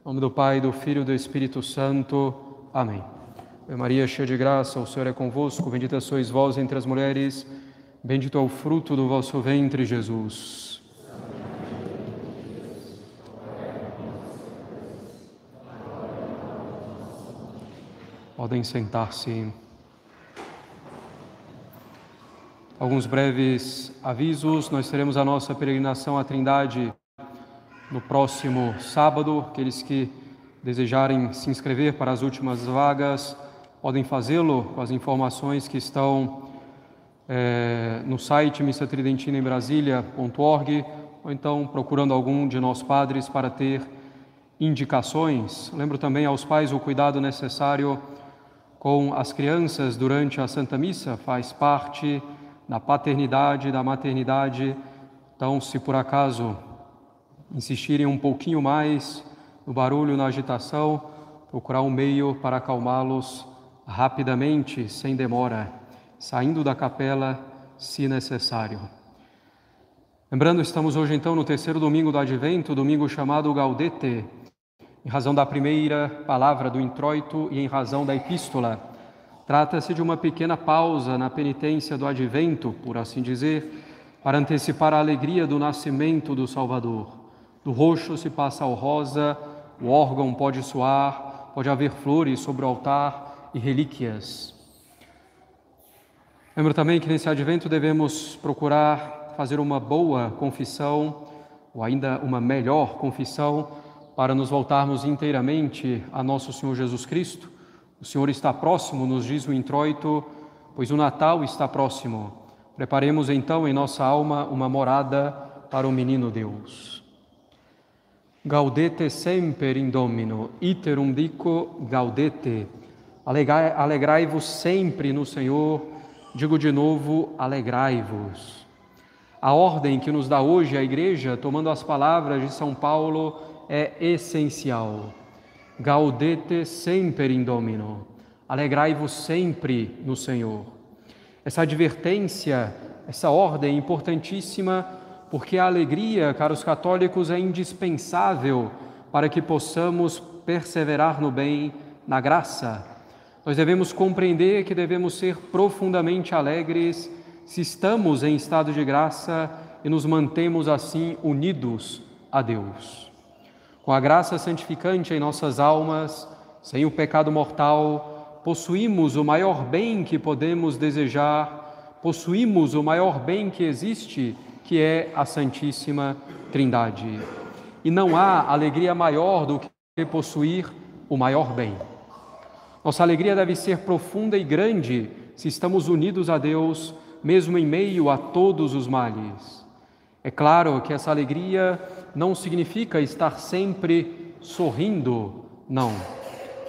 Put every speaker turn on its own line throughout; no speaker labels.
Em nome do Pai, do Filho e do Espírito Santo. Amém. Maria, cheia de graça, o Senhor é convosco, bendita sois vós entre as mulheres, bendito é o fruto do vosso ventre, Jesus. Podem sentar-se. Alguns breves avisos. Nós teremos a nossa peregrinação à Trindade no próximo sábado. Aqueles que desejarem se inscrever para as últimas vagas podem fazê-lo com as informações que estão é, no site missa tridentina ou então procurando algum de nós padres para ter indicações. Lembro também aos pais o cuidado necessário com as crianças durante a Santa Missa, faz parte da paternidade, da maternidade. Então, se por acaso insistirem um pouquinho mais no barulho, na agitação, procurar um meio para acalmá-los rapidamente, sem demora, saindo da capela, se necessário. Lembrando, estamos hoje então no terceiro domingo do Advento, domingo chamado Gaudete, em razão da primeira palavra do introito e em razão da epístola. Trata-se de uma pequena pausa na penitência do Advento, por assim dizer, para antecipar a alegria do nascimento do Salvador. Do roxo se passa ao rosa, o órgão pode soar, pode haver flores sobre o altar e relíquias. Lembro também que nesse advento devemos procurar fazer uma boa confissão, ou ainda uma melhor confissão, para nos voltarmos inteiramente a nosso Senhor Jesus Cristo. O Senhor está próximo, nos diz o introito, pois o Natal está próximo. Preparemos então em nossa alma uma morada para o menino Deus. Gaudete semper in Domino, iterum dico gaudete. Alegrai-vos sempre no Senhor, digo de novo, alegrai-vos. A ordem que nos dá hoje a Igreja, tomando as palavras de São Paulo, é essencial. Gaudete semper in Domino. Alegrai-vos sempre no Senhor. Essa advertência, essa ordem importantíssima porque a alegria, caros católicos, é indispensável para que possamos perseverar no bem, na graça. Nós devemos compreender que devemos ser profundamente alegres se estamos em estado de graça e nos mantemos assim unidos a Deus. Com a graça santificante em nossas almas, sem o pecado mortal, possuímos o maior bem que podemos desejar, possuímos o maior bem que existe que é a Santíssima Trindade. E não há alegria maior do que possuir o maior bem. Nossa alegria deve ser profunda e grande se estamos unidos a Deus, mesmo em meio a todos os males. É claro que essa alegria não significa estar sempre sorrindo, não.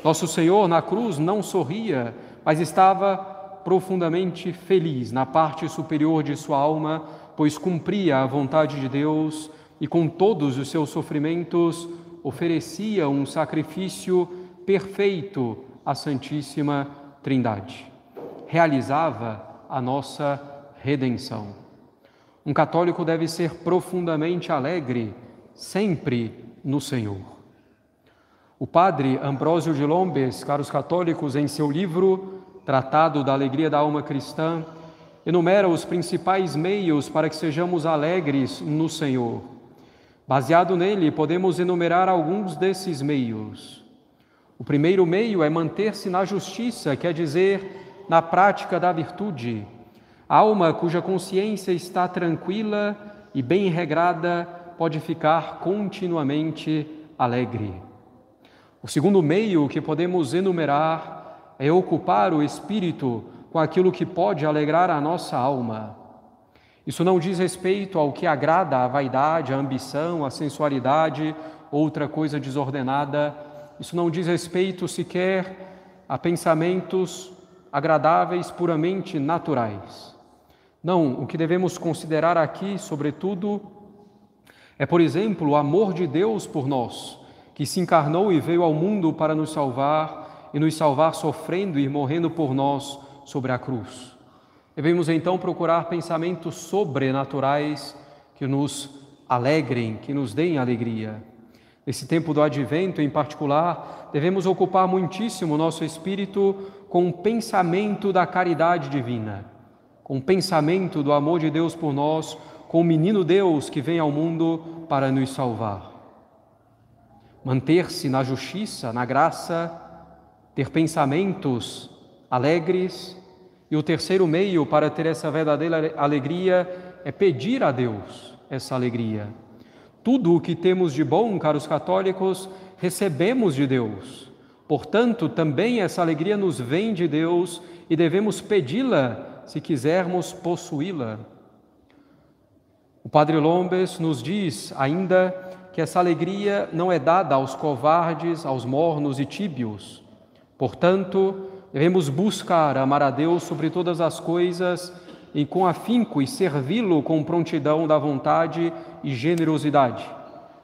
Nosso Senhor na cruz não sorria, mas estava profundamente feliz na parte superior de sua alma pois cumpria a vontade de Deus e com todos os seus sofrimentos oferecia um sacrifício perfeito à Santíssima Trindade. Realizava a nossa redenção. Um católico deve ser profundamente alegre sempre no Senhor. O padre Ambrósio de Lombes, caros católicos, em seu livro Tratado da Alegria da Alma Cristã, enumera os principais meios para que sejamos alegres no Senhor. Baseado nele, podemos enumerar alguns desses meios. O primeiro meio é manter-se na justiça, quer dizer, na prática da virtude. alma cuja consciência está tranquila e bem regrada pode ficar continuamente alegre. O segundo meio que podemos enumerar é ocupar o espírito com aquilo que pode alegrar a nossa alma. Isso não diz respeito ao que agrada à vaidade, à ambição, à sensualidade, outra coisa desordenada. Isso não diz respeito sequer a pensamentos agradáveis puramente naturais. Não, o que devemos considerar aqui, sobretudo, é, por exemplo, o amor de Deus por nós, que se encarnou e veio ao mundo para nos salvar e nos salvar sofrendo e morrendo por nós sobre a cruz. Devemos então procurar pensamentos sobrenaturais que nos alegrem, que nos deem alegria. Nesse tempo do advento, em particular, devemos ocupar muitíssimo nosso espírito com o pensamento da caridade divina, com o pensamento do amor de Deus por nós, com o menino Deus que vem ao mundo para nos salvar. Manter-se na justiça, na graça, ter pensamentos alegres, e o terceiro meio para ter essa verdadeira alegria é pedir a Deus essa alegria. Tudo o que temos de bom, caros católicos, recebemos de Deus. Portanto, também essa alegria nos vem de Deus e devemos pedi-la se quisermos possuí-la. O Padre Lombes nos diz ainda que essa alegria não é dada aos covardes, aos mornos e tíbios. Portanto, devemos buscar amar a Deus sobre todas as coisas e com afinco e servi-lo com prontidão da vontade e generosidade.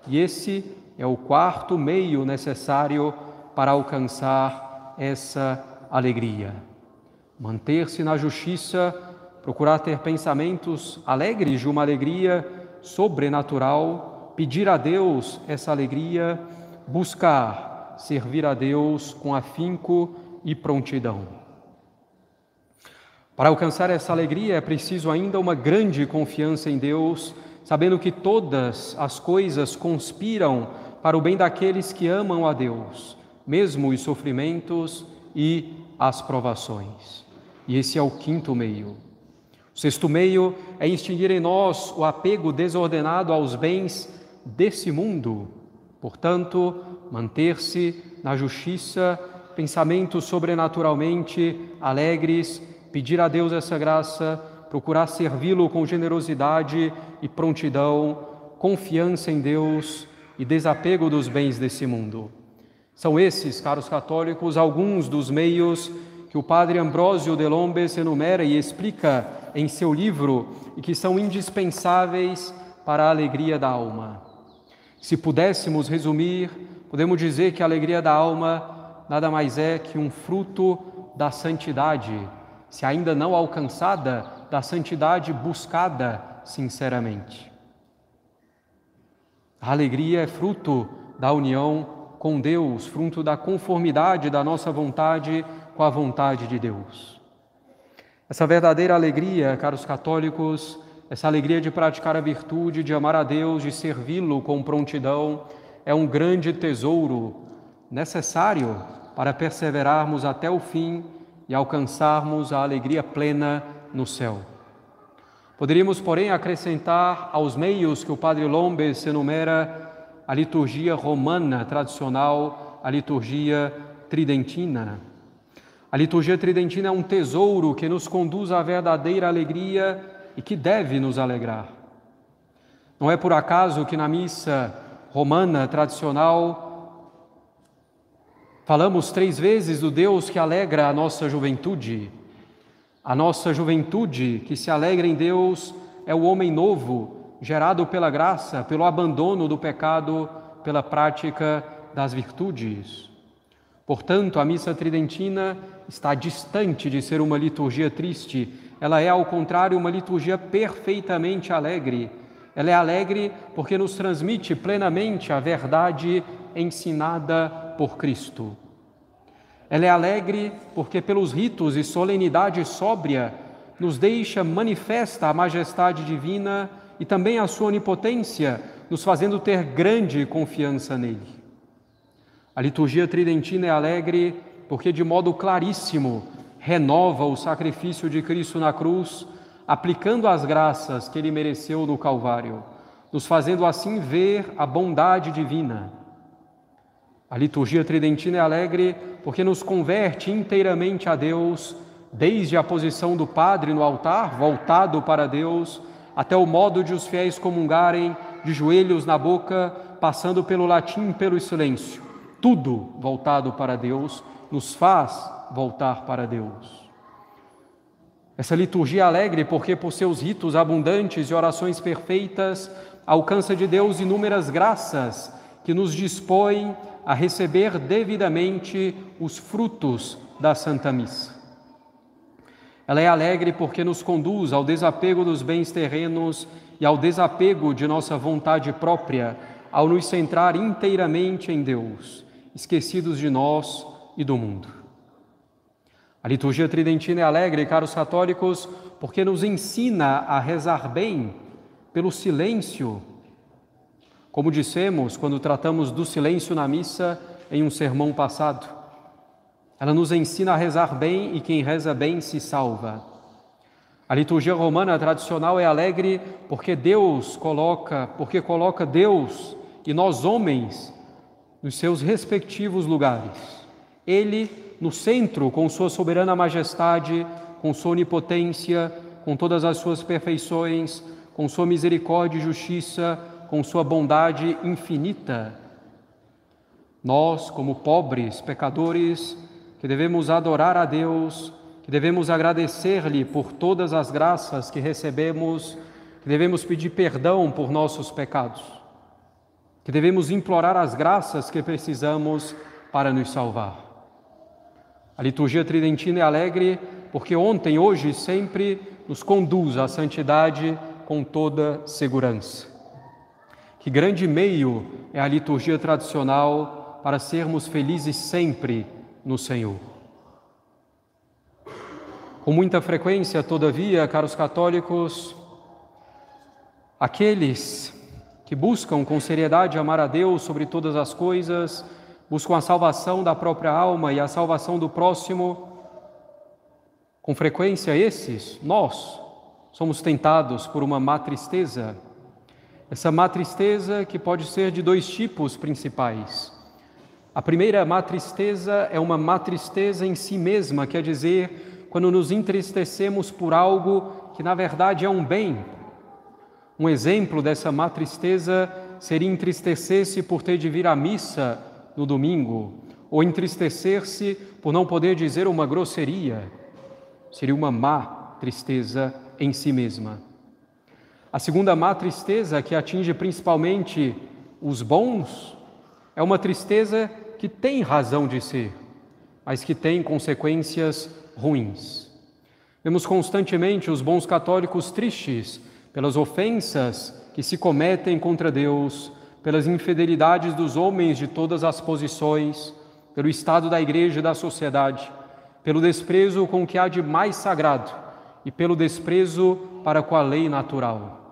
E esse é o quarto meio necessário para alcançar essa alegria. Manter-se na justiça, procurar ter pensamentos alegres de uma alegria sobrenatural, pedir a Deus essa alegria, buscar servir a Deus com afinco e prontidão. Para alcançar essa alegria é preciso ainda uma grande confiança em Deus, sabendo que todas as coisas conspiram para o bem daqueles que amam a Deus, mesmo os sofrimentos e as provações. E esse é o quinto meio. O sexto meio é extinguir em nós o apego desordenado aos bens desse mundo. Portanto, manter-se na justiça pensamentos sobrenaturalmente alegres, pedir a Deus essa graça, procurar servi-lo com generosidade e prontidão, confiança em Deus e desapego dos bens desse mundo. São esses, caros católicos, alguns dos meios que o padre Ambrósio de Lombes enumera e explica em seu livro e que são indispensáveis para a alegria da alma. Se pudéssemos resumir, podemos dizer que a alegria da alma nada mais é que um fruto da santidade, se ainda não alcançada, da santidade buscada sinceramente. A alegria é fruto da união com Deus, fruto da conformidade da nossa vontade com a vontade de Deus. Essa verdadeira alegria, caros católicos, essa alegria de praticar a virtude, de amar a Deus, de servi-lo com prontidão, é um grande tesouro necessário para perseverarmos até o fim e alcançarmos a alegria plena no céu. Poderíamos, porém, acrescentar aos meios que o Padre Lombes enumera a liturgia romana tradicional, a liturgia tridentina. A liturgia tridentina é um tesouro que nos conduz à verdadeira alegria e que deve nos alegrar. Não é por acaso que na missa romana tradicional Falamos três vezes do Deus que alegra a nossa juventude. A nossa juventude que se alegra em Deus é o homem novo, gerado pela graça, pelo abandono do pecado, pela prática das virtudes. Portanto, a missa tridentina está distante de ser uma liturgia triste, ela é, ao contrário, uma liturgia perfeitamente alegre. Ela é alegre porque nos transmite plenamente a verdade ensinada por Cristo. Ela é alegre porque, pelos ritos e solenidade sóbria, nos deixa manifesta a majestade divina e também a sua onipotência, nos fazendo ter grande confiança nele. A liturgia tridentina é alegre porque, de modo claríssimo, renova o sacrifício de Cristo na cruz, aplicando as graças que ele mereceu no Calvário, nos fazendo assim ver a bondade divina a liturgia tridentina é alegre porque nos converte inteiramente a Deus, desde a posição do Padre no altar, voltado para Deus, até o modo de os fiéis comungarem de joelhos na boca, passando pelo latim pelo silêncio. Tudo voltado para Deus nos faz voltar para Deus. Essa liturgia é alegre porque, por seus ritos abundantes e orações perfeitas, alcança de Deus inúmeras graças que nos dispõem a receber devidamente os frutos da Santa Missa. Ela é alegre porque nos conduz ao desapego dos bens terrenos e ao desapego de nossa vontade própria, ao nos centrar inteiramente em Deus, esquecidos de nós e do mundo. A liturgia tridentina é alegre, caros católicos, porque nos ensina a rezar bem pelo silêncio. Como dissemos quando tratamos do silêncio na missa em um sermão passado. Ela nos ensina a rezar bem e quem reza bem se salva. A liturgia romana tradicional é alegre porque Deus coloca, porque coloca Deus e nós homens nos seus respectivos lugares. Ele no centro, com sua soberana majestade, com sua onipotência, com todas as suas perfeições, com sua misericórdia e justiça, com sua bondade infinita. Nós, como pobres pecadores, que devemos adorar a Deus, que devemos agradecer-lhe por todas as graças que recebemos, que devemos pedir perdão por nossos pecados, que devemos implorar as graças que precisamos para nos salvar. A liturgia tridentina é alegre porque ontem, hoje e sempre nos conduz à santidade com toda segurança. Que grande meio é a liturgia tradicional para sermos felizes sempre no Senhor. Com muita frequência, todavia, caros católicos, aqueles que buscam com seriedade amar a Deus sobre todas as coisas, buscam a salvação da própria alma e a salvação do próximo, com frequência esses, nós, somos tentados por uma má tristeza. Essa má tristeza que pode ser de dois tipos principais. A primeira má tristeza é uma má tristeza em si mesma, quer dizer, quando nos entristecemos por algo que na verdade é um bem. Um exemplo dessa má tristeza seria entristecer-se por ter de vir à missa no domingo, ou entristecer-se por não poder dizer uma grosseria, seria uma má tristeza em si mesma. A segunda má tristeza, que atinge principalmente os bons, é uma tristeza que tem razão de ser, mas que tem consequências ruins. Vemos constantemente os bons católicos tristes pelas ofensas que se cometem contra Deus, pelas infidelidades dos homens de todas as posições, pelo estado da igreja e da sociedade, pelo desprezo com o que há de mais sagrado e pelo desprezo para com a lei natural.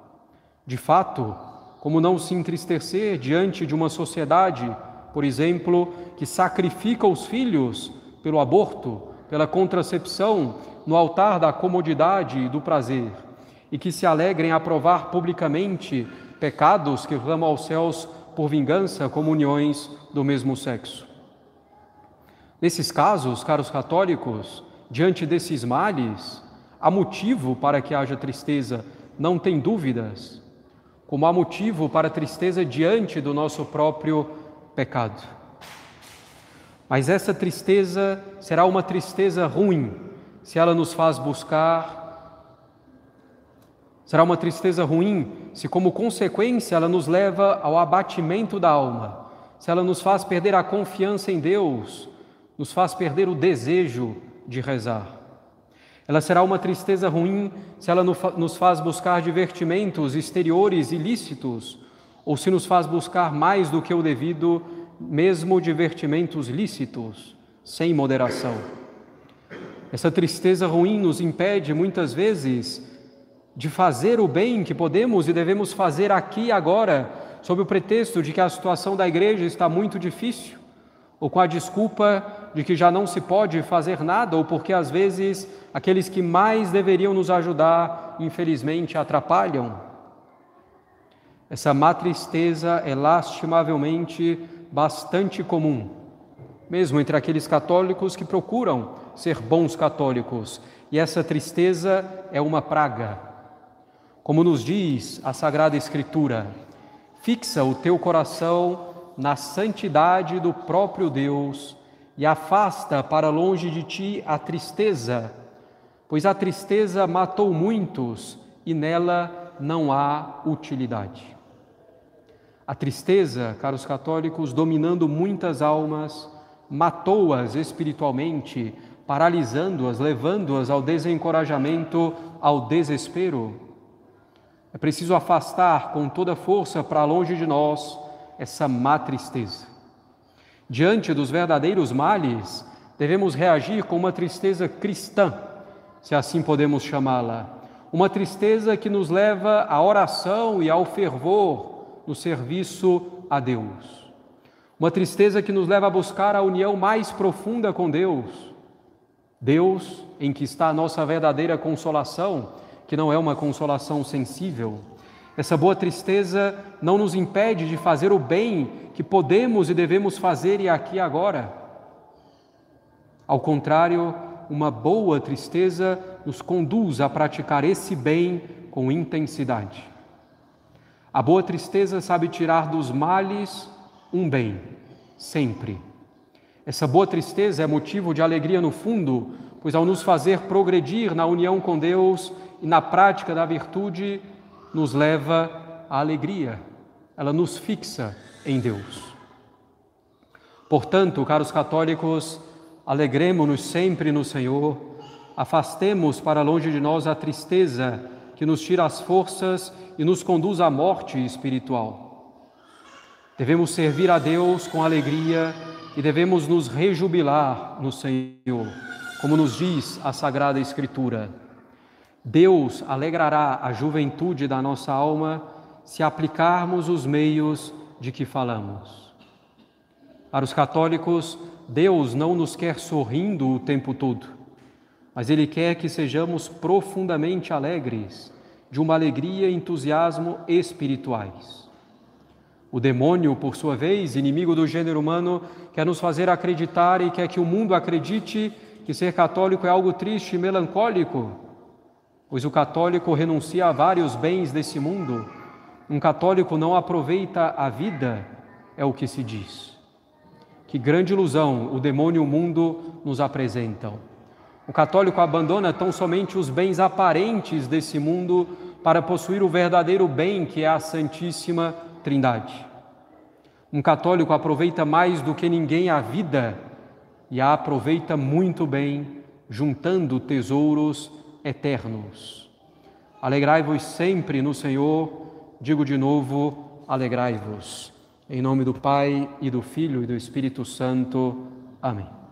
De fato, como não se entristecer diante de uma sociedade, por exemplo, que sacrifica os filhos pelo aborto, pela contracepção, no altar da comodidade e do prazer, e que se alegrem a provar publicamente pecados que clamam aos céus por vingança como uniões do mesmo sexo. Nesses casos, caros católicos, diante desses males, há motivo para que haja tristeza, não tem dúvidas, como há motivo para tristeza diante do nosso próprio pecado. Mas essa tristeza será uma tristeza ruim se ela nos faz buscar Será uma tristeza ruim se, como consequência, ela nos leva ao abatimento da alma, se ela nos faz perder a confiança em Deus, nos faz perder o desejo de rezar. Ela será uma tristeza ruim se ela nos faz buscar divertimentos exteriores ilícitos, ou se nos faz buscar mais do que o devido, mesmo divertimentos lícitos, sem moderação. Essa tristeza ruim nos impede muitas vezes de fazer o bem que podemos e devemos fazer aqui e agora, sob o pretexto de que a situação da igreja está muito difícil, ou com a desculpa de que já não se pode fazer nada, ou porque às vezes aqueles que mais deveriam nos ajudar, infelizmente, atrapalham. Essa má tristeza é lastimavelmente bastante comum, mesmo entre aqueles católicos que procuram ser bons católicos, e essa tristeza é uma praga como nos diz a Sagrada Escritura, fixa o teu coração na santidade do próprio Deus e afasta para longe de ti a tristeza, pois a tristeza matou muitos e nela não há utilidade. A tristeza, caros católicos, dominando muitas almas, matou-as espiritualmente, paralisando-as, levando-as ao desencorajamento, ao desespero. É preciso afastar com toda força para longe de nós essa má tristeza. Diante dos verdadeiros males, devemos reagir com uma tristeza cristã, se assim podemos chamá-la. Uma tristeza que nos leva à oração e ao fervor no serviço a Deus. Uma tristeza que nos leva a buscar a união mais profunda com Deus. Deus, em que está a nossa verdadeira consolação, que não é uma consolação sensível. Essa boa tristeza não nos impede de fazer o bem que podemos e devemos fazer e aqui e agora. Ao contrário, uma boa tristeza nos conduz a praticar esse bem com intensidade. A boa tristeza sabe tirar dos males um bem, sempre. Essa boa tristeza é motivo de alegria no fundo, pois ao nos fazer progredir na união com Deus e na prática da virtude, nos leva à alegria, ela nos fixa em Deus. Portanto, caros católicos, alegremos-nos sempre no Senhor, afastemos para longe de nós a tristeza que nos tira as forças e nos conduz à morte espiritual. Devemos servir a Deus com alegria e devemos nos rejubilar no Senhor, como nos diz a Sagrada Escritura. Deus alegrará a juventude da nossa alma se aplicarmos os meios de que falamos. Para os católicos, Deus não nos quer sorrindo o tempo todo, mas Ele quer que sejamos profundamente alegres, de uma alegria e entusiasmo espirituais. O demônio, por sua vez, inimigo do gênero humano, quer nos fazer acreditar e quer que o mundo acredite que ser católico é algo triste e melancólico, pois o católico renuncia a vários bens desse mundo. Um católico não aproveita a vida, é o que se diz. Que grande ilusão o demônio e o mundo nos apresentam. O católico abandona tão somente os bens aparentes desse mundo para possuir o verdadeiro bem que é a Santíssima Trindade. Um católico aproveita mais do que ninguém a vida e a aproveita muito bem, juntando tesouros eternos. Alegrai-vos sempre no Senhor, digo de novo, alegrai-vos. Em nome do Pai e do Filho e do Espírito Santo. Amém.